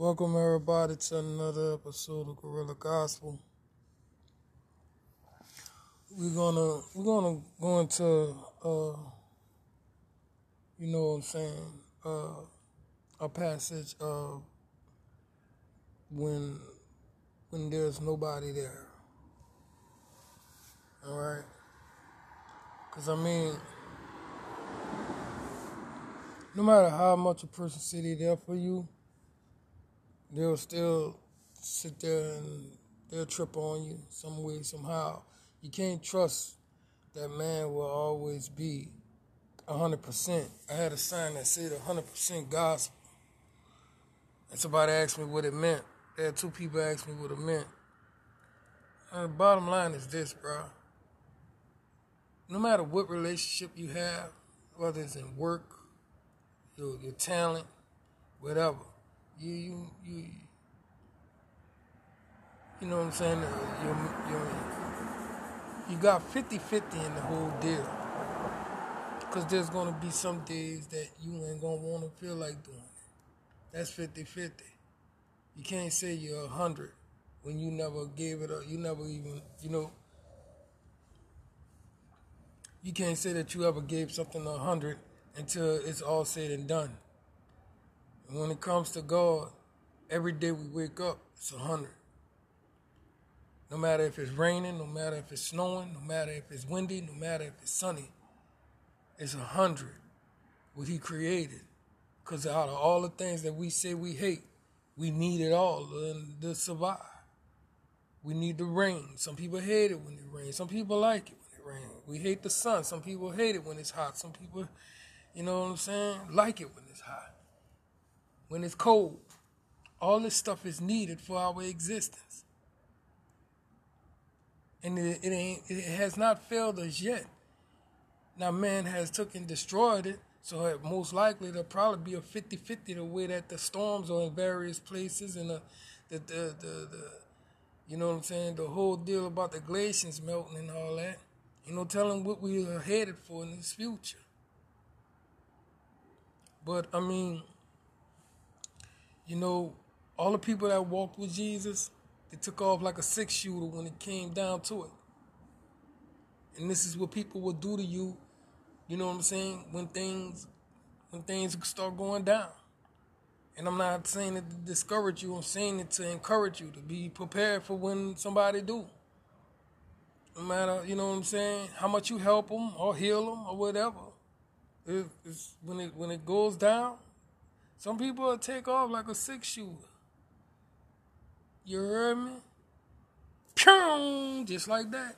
Welcome everybody to another episode of Gorilla Gospel. We're gonna we're gonna go into uh you know what I'm saying, uh a passage of when when there's nobody there. Alright? Cause I mean no matter how much a person they there for you, they'll still sit there and they'll trip on you some way, somehow. You can't trust that man will always be 100%. I had a sign that said 100% gospel. And somebody asked me what it meant. There had two people asked me what it meant. And the bottom line is this, bro. No matter what relationship you have, whether it's in work, your your talent, whatever. You you you you know what I'm saying? You you you got 50-50 in the whole deal. Cause there's gonna be some days that you ain't gonna wanna feel like doing it. That's 50-50. You can't say you're a hundred when you never gave it up. You never even you know you can't say that you ever gave something a hundred until it's all said and done. When it comes to God, every day we wake up, it's a hundred. No matter if it's raining, no matter if it's snowing, no matter if it's windy, no matter if it's sunny, it's a hundred what He created. Because out of all the things that we say we hate, we need it all to survive. We need the rain. Some people hate it when it rains. Some people like it when it rains. We hate the sun. Some people hate it when it's hot. Some people you know what I'm saying? Like it when it's hot, when it's cold. All this stuff is needed for our existence. And it, it, it has not failed us yet. Now, man has took and destroyed it, so most likely there'll probably be a 50 50 the way that the storms are in various places and the, the, the, the, the you know what I'm saying, the whole deal about the glaciers melting and all that. You know, telling what we are headed for in this future. But I mean, you know, all the people that walked with Jesus, they took off like a six shooter when it came down to it. And this is what people will do to you, you know what I'm saying, when things when things start going down. And I'm not saying it to discourage you, I'm saying it to encourage you to be prepared for when somebody do. No matter, you know what I'm saying, how much you help them or heal them or whatever it, it's, when it when it goes down, some people will take off like a six shooter. You heard me? Pew! Just like that.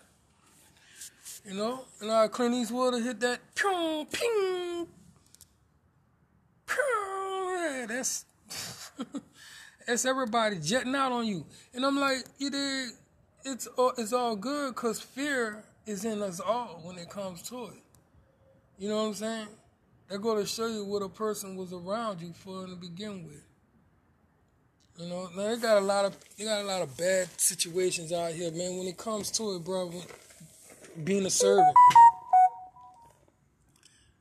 You know? And our Clint Eastwood will hit that pew, ping, pew. Yeah, that's that's everybody jetting out on you. And I'm like, you did. It's all, it's all good because fear is in us all when it comes to it. You know what I'm saying? They're going to show you what a person was around you for to begin with. You know, now they got a lot of they got a lot of bad situations out here, man. When it comes to it, bro, being a servant,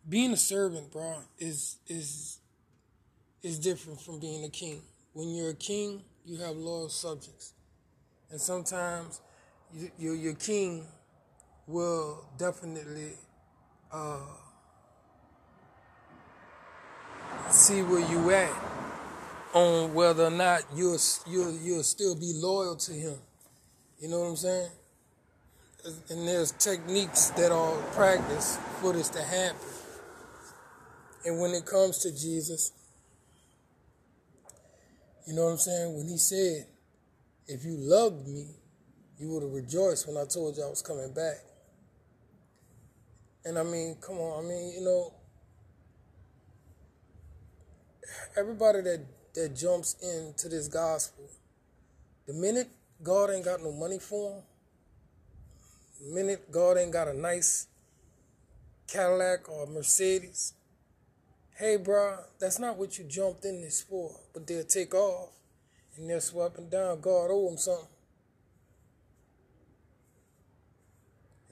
being a servant, bro, is is is different from being a king. When you're a king, you have loyal subjects, and sometimes you, your your king will definitely. Uh, see where you at on whether or not you'll you'll you'll still be loyal to him. You know what I'm saying? And there's techniques that are practiced for this to happen. And when it comes to Jesus, you know what I'm saying? When he said, if you loved me, you would have rejoiced when I told you I was coming back. And I mean, come on, I mean, you know, everybody that that jumps into this gospel, the minute God ain't got no money for them, the minute God ain't got a nice Cadillac or Mercedes, hey, bro, that's not what you jumped in this for. But they'll take off and they'll swap and down. God owe them something.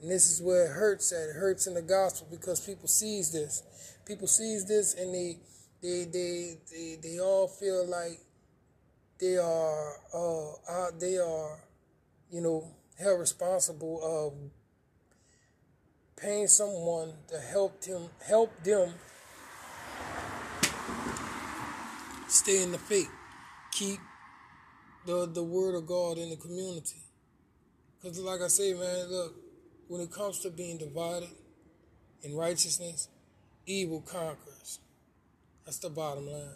And this is where it hurts at. It hurts in the gospel because people sees this. People sees this and they they they they they all feel like they are uh, uh they are you know held responsible of paying someone to help him help them stay in the faith keep the the word of god in the community. Because like i say man look when it comes to being divided in righteousness evil conquers that's the bottom line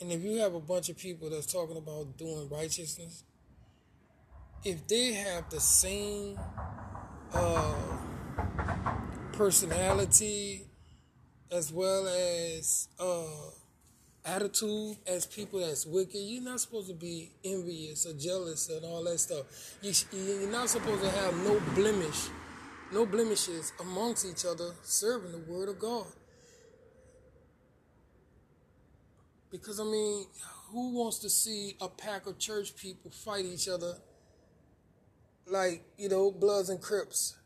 and if you have a bunch of people that's talking about doing righteousness if they have the same uh, personality as well as uh, attitude as people that's wicked, you're not supposed to be envious or jealous and all that stuff. You, you're not supposed to have no blemish, no blemishes amongst each other, serving the word of God. Because I mean, who wants to see a pack of church people fight each other like, you know, Bloods and Crips,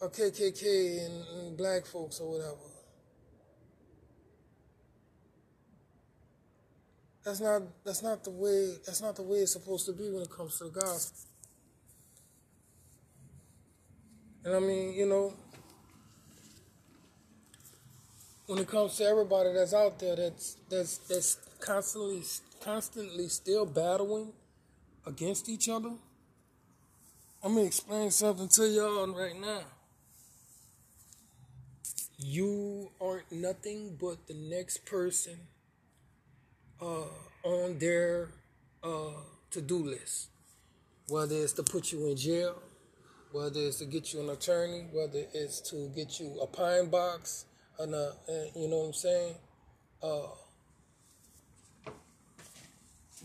or KKK and, and black folks or whatever. That's not that's not the way that's not the way it's supposed to be when it comes to the gospel. And I mean, you know, when it comes to everybody that's out there that's that's that's constantly constantly still battling against each other I'm gonna explain something to y'all right now. You aren't nothing but the next person uh, on their uh, to-do list. Whether it's to put you in jail, whether it's to get you an attorney, whether it's to get you a pine box, and a, you know what I'm saying, uh,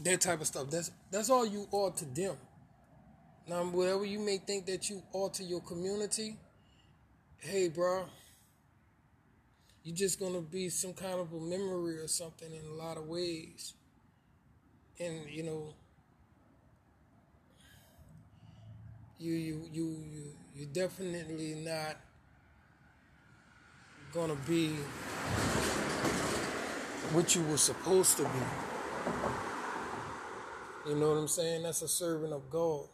that type of stuff. That's that's all you are to them. Now, whatever you may think that you are to your community, hey, bro, you're just gonna be some kind of a memory or something in a lot of ways. And you know, you you you you you're definitely not gonna be what you were supposed to be. You know what I'm saying? That's a servant of God.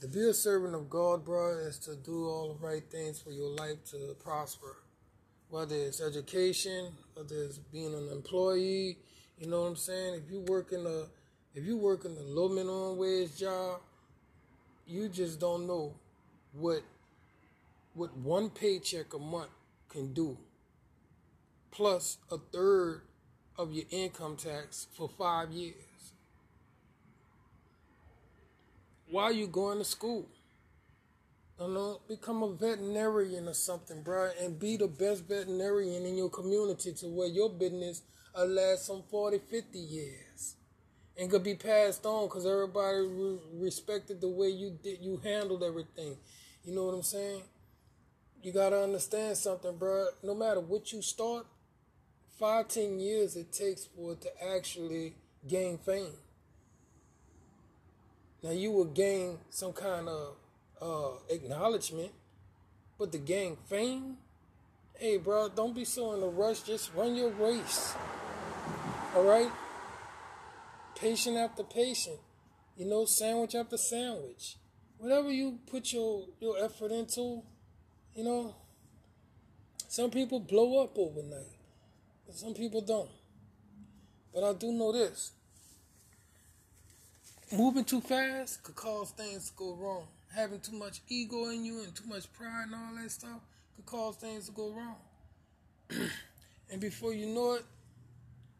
To be a servant of God, bro, is to do all the right things for your life to prosper. Whether it's education, whether it's being an employee, you know what I'm saying? If you work in a if you work in a low minimum wage job, you just don't know what what one paycheck a month can do. Plus a third of your income tax for five years. Why are you going to school? You know, become a veterinarian or something, bro, and be the best veterinarian in your community to where your business will last some 40, 50 years. And could be passed on because everybody re- respected the way you did, you handled everything. You know what I'm saying? You got to understand something, bro. No matter what you start, five, ten years it takes for it to actually gain fame. Now you will gain some kind of uh, acknowledgement, but to gain fame, hey, bro, don't be so in a rush. Just run your race. All right. Patient after patient, you know, sandwich after sandwich. Whatever you put your your effort into, you know. Some people blow up overnight, but some people don't. But I do know this moving too fast could cause things to go wrong. Having too much ego in you and too much pride and all that stuff could cause things to go wrong. and before you know it,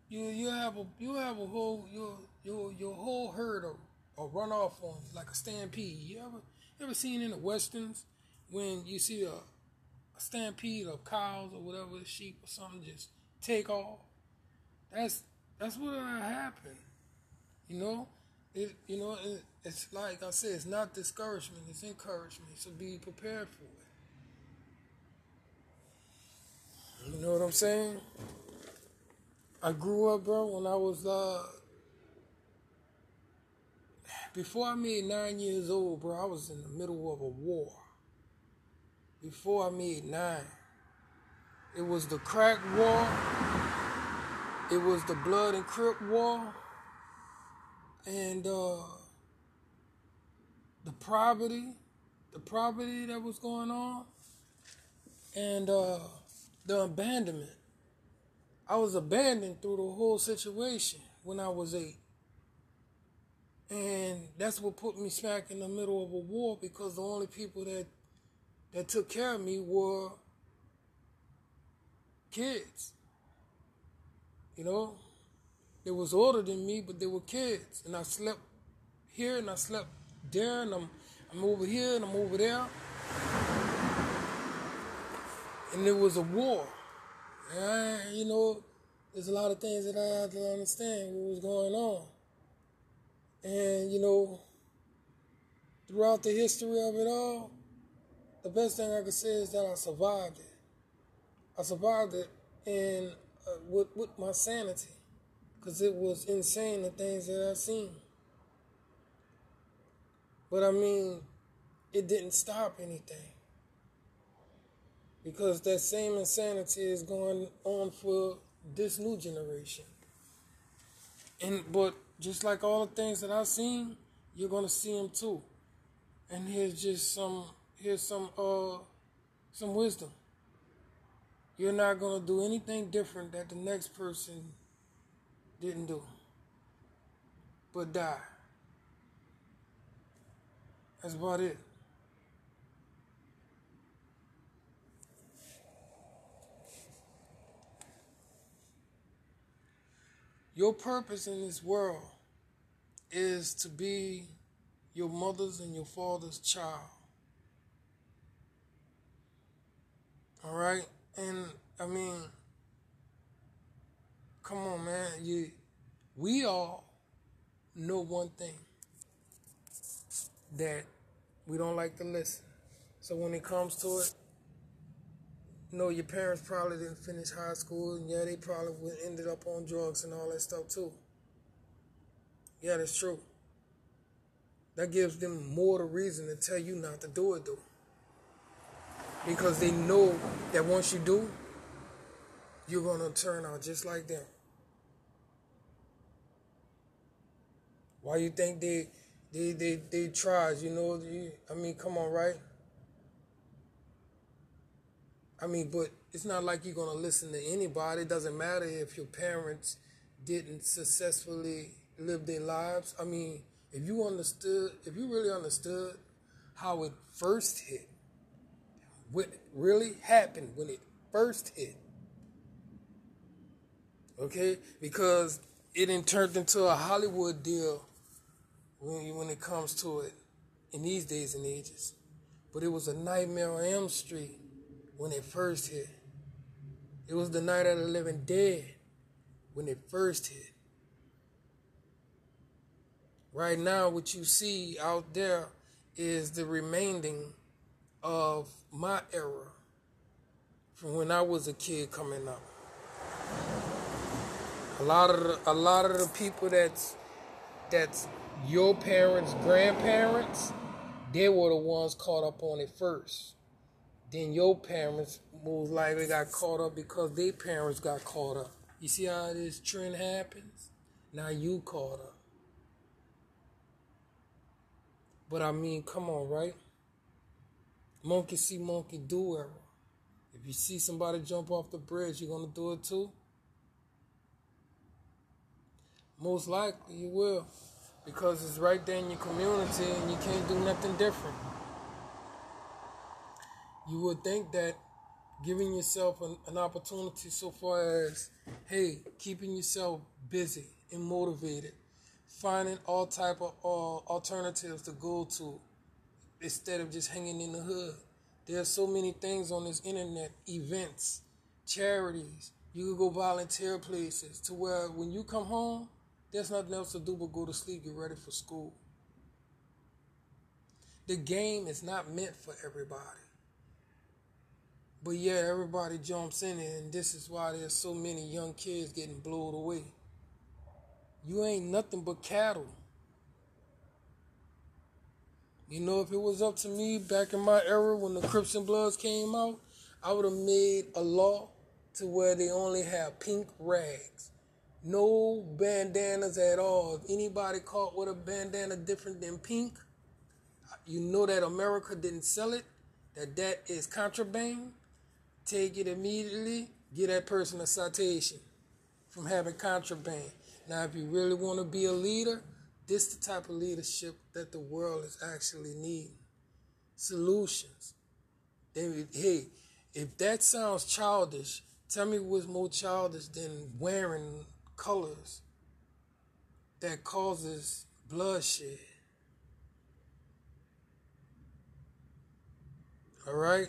you you have a you have a whole your your your whole herd of or run off on like a stampede. You ever you ever seen in the westerns when you see a, a stampede of cows or whatever sheep or something just take off? That's that's what happened. You know, it, you know, it, it's like I said, it's not discouragement, it's encouragement. So be prepared for it. You know what I'm saying? I grew up, bro, when I was, uh, before I made nine years old, bro, I was in the middle of a war. Before I made nine, it was the crack war it was the Blood and Crip War, and uh, the property, the property that was going on, and uh, the abandonment. I was abandoned through the whole situation when I was eight. And that's what put me smack in the middle of a war because the only people that that took care of me were kids. You know, they was older than me, but they were kids, and I slept here and I slept there, and I'm I'm over here and I'm over there, and there was a war. And I, you know, there's a lot of things that I had to understand what was going on, and you know, throughout the history of it all, the best thing I could say is that I survived it. I survived it and uh, with with my sanity, because it was insane the things that I've seen. But I mean, it didn't stop anything. Because that same insanity is going on for this new generation. And but just like all the things that I've seen, you're gonna see them too. And here's just some here's some uh some wisdom. You're not to do anything different that the next person didn't do. But die. That's about it. Your purpose in this world is to be your mother's and your father's child. All right? And I mean, come on, man. You, we all know one thing that we don't like to listen. So when it comes to it, you know, your parents probably didn't finish high school, and yeah, they probably ended up on drugs and all that stuff too. Yeah, that's true. That gives them more the reason to tell you not to do it, though because they know that once you do, you're going to turn out just like them. Why you think they they they they tried? You know, you, I mean, come on, right? I mean, but it's not like you're gonna listen to anybody. It doesn't matter if your parents didn't successfully live their lives. I mean, if you understood, if you really understood how it first hit, what really happened when it first hit. Okay? Because it turned into a Hollywood deal when, when it comes to it in these days and ages. But it was a nightmare on Elm Street when it first hit. It was the night of the living dead when it first hit. Right now, what you see out there is the remaining of my era from when I was a kid coming up. A lot of the, a lot of the people that's that's your parents' grandparents, they were the ones caught up on it first. Then your parents most likely got caught up because their parents got caught up. You see how this trend happens? Now you caught up. But I mean, come on, right? Monkey see, monkey do. If you see somebody jump off the bridge, you're gonna do it too? Most likely you will. Because it's right there in your community and you can't do nothing different. You would think that giving yourself an, an opportunity so far as, hey, keeping yourself busy and motivated, finding all type of uh, alternatives to go to, instead of just hanging in the hood. There's so many things on this internet, events, charities. You can go volunteer places to where when you come home, there's nothing else to do but go to sleep, get ready for school. The game is not meant for everybody. But yeah, everybody jumps in it, and this is why there's so many young kids getting blown away. You ain't nothing but cattle. You know, if it was up to me back in my era when the Crips and Bloods came out, I would have made a law to where they only have pink rags. no bandanas at all. If anybody caught with a bandana different than pink, you know that America didn't sell it, that that is contraband. Take it immediately, get that person a citation from having contraband. Now, if you really want to be a leader, this the type of leadership that the world is actually needing. Solutions. They, hey, if that sounds childish, tell me what's more childish than wearing colors that causes bloodshed. All right.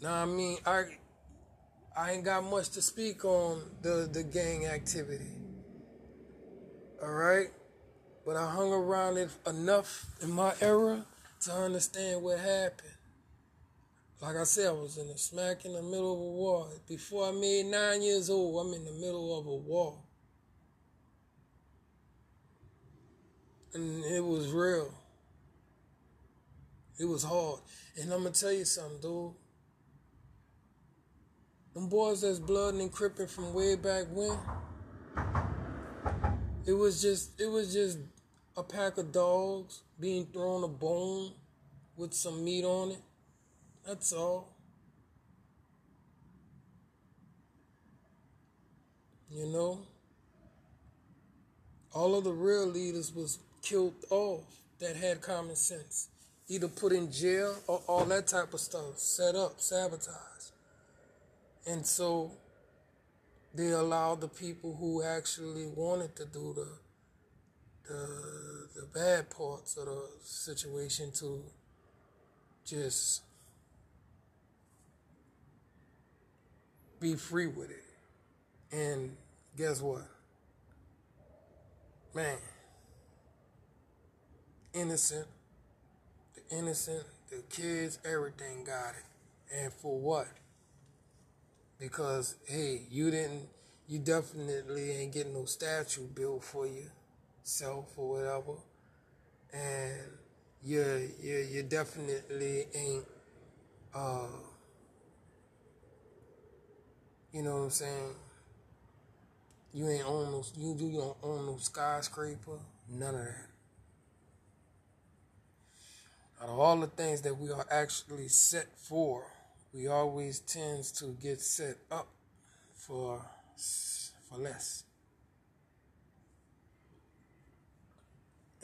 Now I mean I I ain't got much to speak on the the gang activity. All right. But I hung around it enough in my era to understand what happened. Like I said, I was in the smack in the middle of a war. Before I made nine years old, I'm in the middle of a war. And it was real. It was hard. And I'm gonna tell you something, dude. Them boys that's blood and crippin' from way back when. It was just it was just a pack of dogs being thrown a bone with some meat on it. That's all. You know? All of the real leaders was killed off that had common sense. Either put in jail or all that type of stuff. Set up, sabotage. And so they allowed the people who actually wanted to do the the the bad parts of the situation to just be free with it. And guess what? Man, innocent, the innocent, the kids, everything got it. And for what? Because, hey, you didn't, you definitely ain't getting no statue built for yourself or whatever. And you, you, you definitely ain't, uh, you know what I'm saying? You ain't own no, you, you don't own no skyscraper, none of that. Out of all the things that we are actually set for, we always tends to get set up for for less.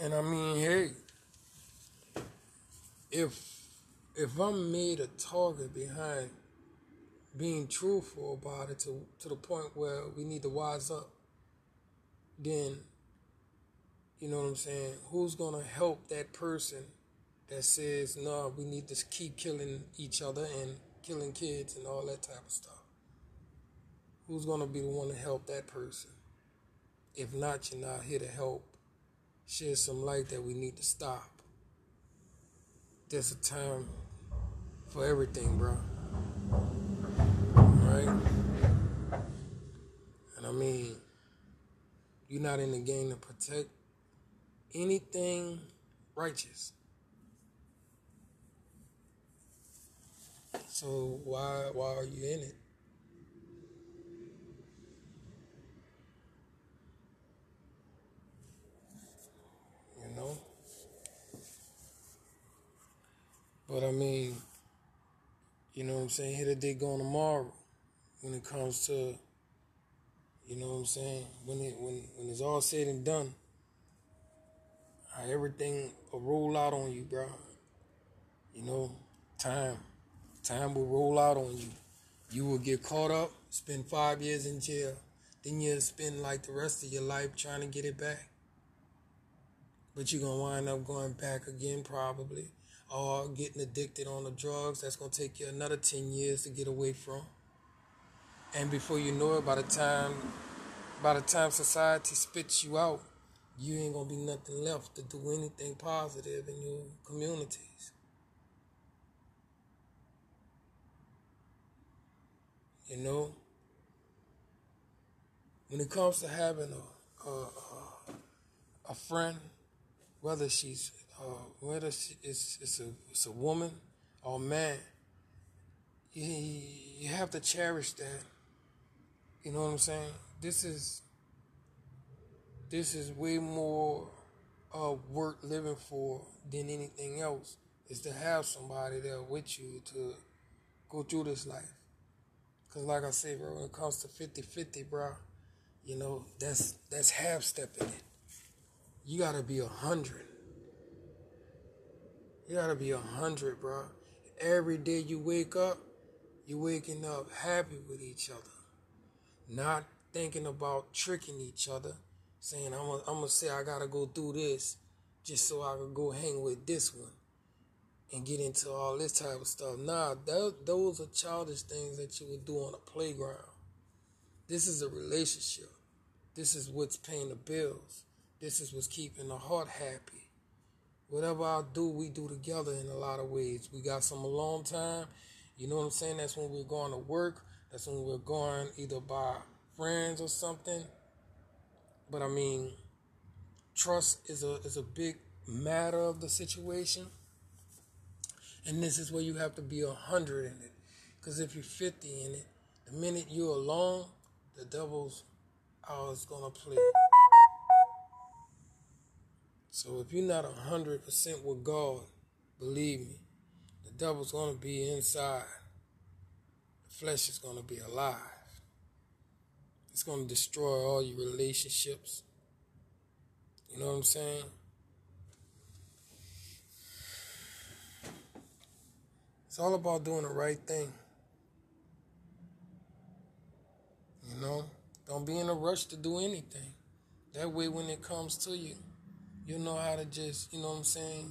And I mean, hey, if if I'm made a target behind being truthful about it to, to the point where we need to wise up, then, you know what I'm saying? Who's to help that person that says, no, we need to keep killing each other and killing kids and all that type of stuff? Who's to be the one to help that person? If not, you're not here to help. Share some light that we need to stop. There's a time for everything, bro right? And I mean, you're not in the game to protect anything righteous. So why why are you in it? You know? But I mean, you know what I'm saying? Here today, gone tomorrow when it comes to, you know what I'm saying? When it when when it's all said and done, how everything will roll out on you, bro. You know, time, time will roll out on you. You will get caught up, spend five years in jail, then you'll spend like the rest of your life trying to get it back. But you're gonna wind up going back again probably, or getting addicted on the drugs. That's gonna take you another ten years to get away from. And before you know it, by the time by the time society spits you out, you ain't gonna be nothing left to do anything positive in your communities. You know, when it comes to having a a, a friend, whether she's uh, whether she, it's it's a it's a woman or man, you, you have to cherish that you know what I'm saying? This is this is way more uh, worth living for than anything else. Is to have somebody there with you to go through this life. Cause like I say, bro, when it comes to 50-50, bro, you know, that's that's half stepping it. You gotta be a hundred. You gotta be a hundred, bro. Every day you wake up, you're waking up happy with each other. Not thinking about tricking each other, saying, I'm gonna, I'm say I gotta go through this just so I can go hang with this one and get into all this type of stuff. Nah, that, those are childish things that you would do on a playground. This is a relationship. This is what's paying the bills. This is what's keeping the heart happy. Whatever I do, we do together in a lot of ways. We got some alone time. You know what I'm saying? That's when we're going to work. That's when we're going either by friends or something. But I mean, trust is a is a big matter of the situation. And this is where you have to be a hundred in it. Because if you're 50 in it, the minute you're alone, the devil's always gonna play. So if you're not a hundred percent with God, believe me, the devil's gonna be inside. The flesh is gonna be alive. It's gonna destroy all your relationships. You know what I'm saying? It's all about doing the right thing. You know? Don't be in a rush to do anything. That way, when it comes to you, you know how to just, you know what I'm saying,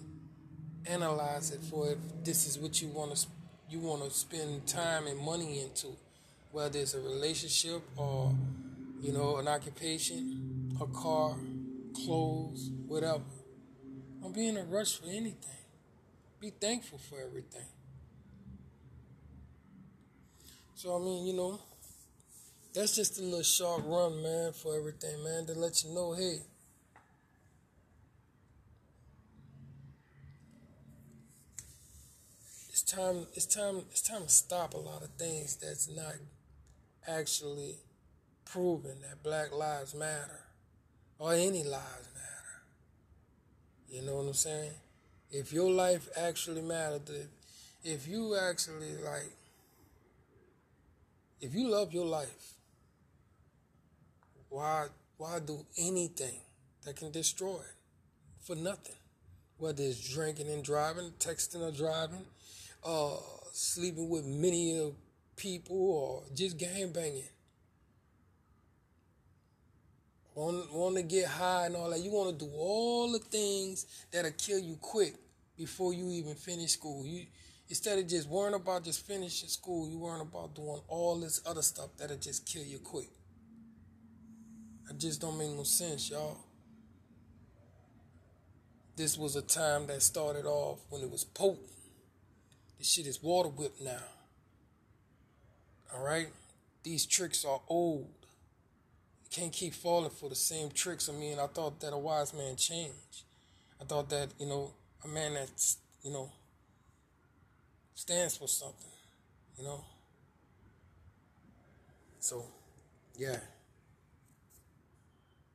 analyze it for if this is what you want to you want to spend time and money into, whether it's a relationship or, you know, an occupation, a car, clothes, whatever. Don't be in a rush for anything. Be thankful for everything. So I mean, you know, that's just a little short run, man, for everything, man, to let you know, hey. It's time it's time it's time to stop a lot of things that's not actually proven that black lives matter or any lives matter. You know what I'm saying? If your life actually mattered, if you actually like if you love your life, why why do anything that can destroy it for nothing? Whether it's drinking and driving, texting or driving, uh, sleeping with many people, or just game banging. Want, to get high and all that. You want to do all the things that'll kill you quick before you even finish school. You Instead of just worrying about just finishing school, you're worrying about doing all this other stuff that'll just kill you quick. It just don't make no sense, y'all. This was a time that started off when it was potent. This shit is water whip now. Alright? These tricks are old. You can't keep falling for the same tricks. I mean, I thought that a wise man changed. I thought that, you know, a man that's, you know, stands for something, you know? So, yeah.